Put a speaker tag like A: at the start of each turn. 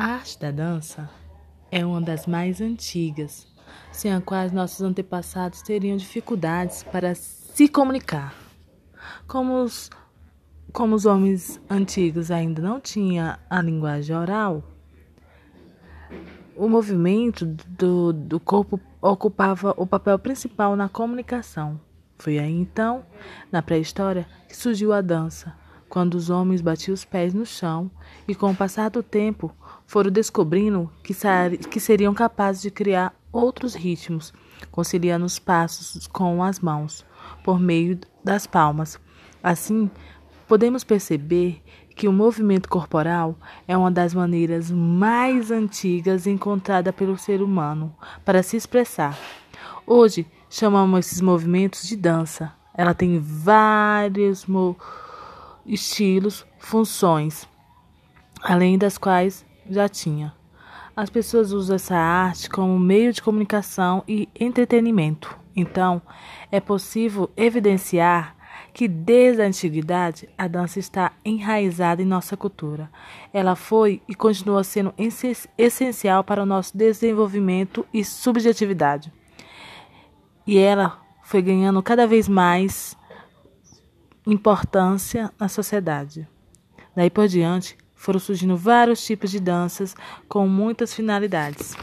A: A arte da dança é uma das mais antigas, sem a qual nossos antepassados teriam dificuldades para se comunicar. Como os, como os homens antigos ainda não tinham a linguagem oral, o movimento do, do corpo ocupava o papel principal na comunicação. Foi aí então, na pré-história, que surgiu a dança, quando os homens batiam os pés no chão e, com o passar do tempo, foram descobrindo que, que seriam capazes de criar outros ritmos, conciliando os passos com as mãos, por meio das palmas. Assim, podemos perceber que o movimento corporal é uma das maneiras mais antigas encontrada pelo ser humano para se expressar. Hoje chamamos esses movimentos de dança. Ela tem vários estilos, funções, além das quais já tinha. As pessoas usam essa arte como meio de comunicação e entretenimento. Então, é possível evidenciar que desde a antiguidade a dança está enraizada em nossa cultura. Ela foi e continua sendo essencial para o nosso desenvolvimento e subjetividade. E ela foi ganhando cada vez mais importância na sociedade. Daí por diante, foram surgindo vários tipos de danças com muitas finalidades.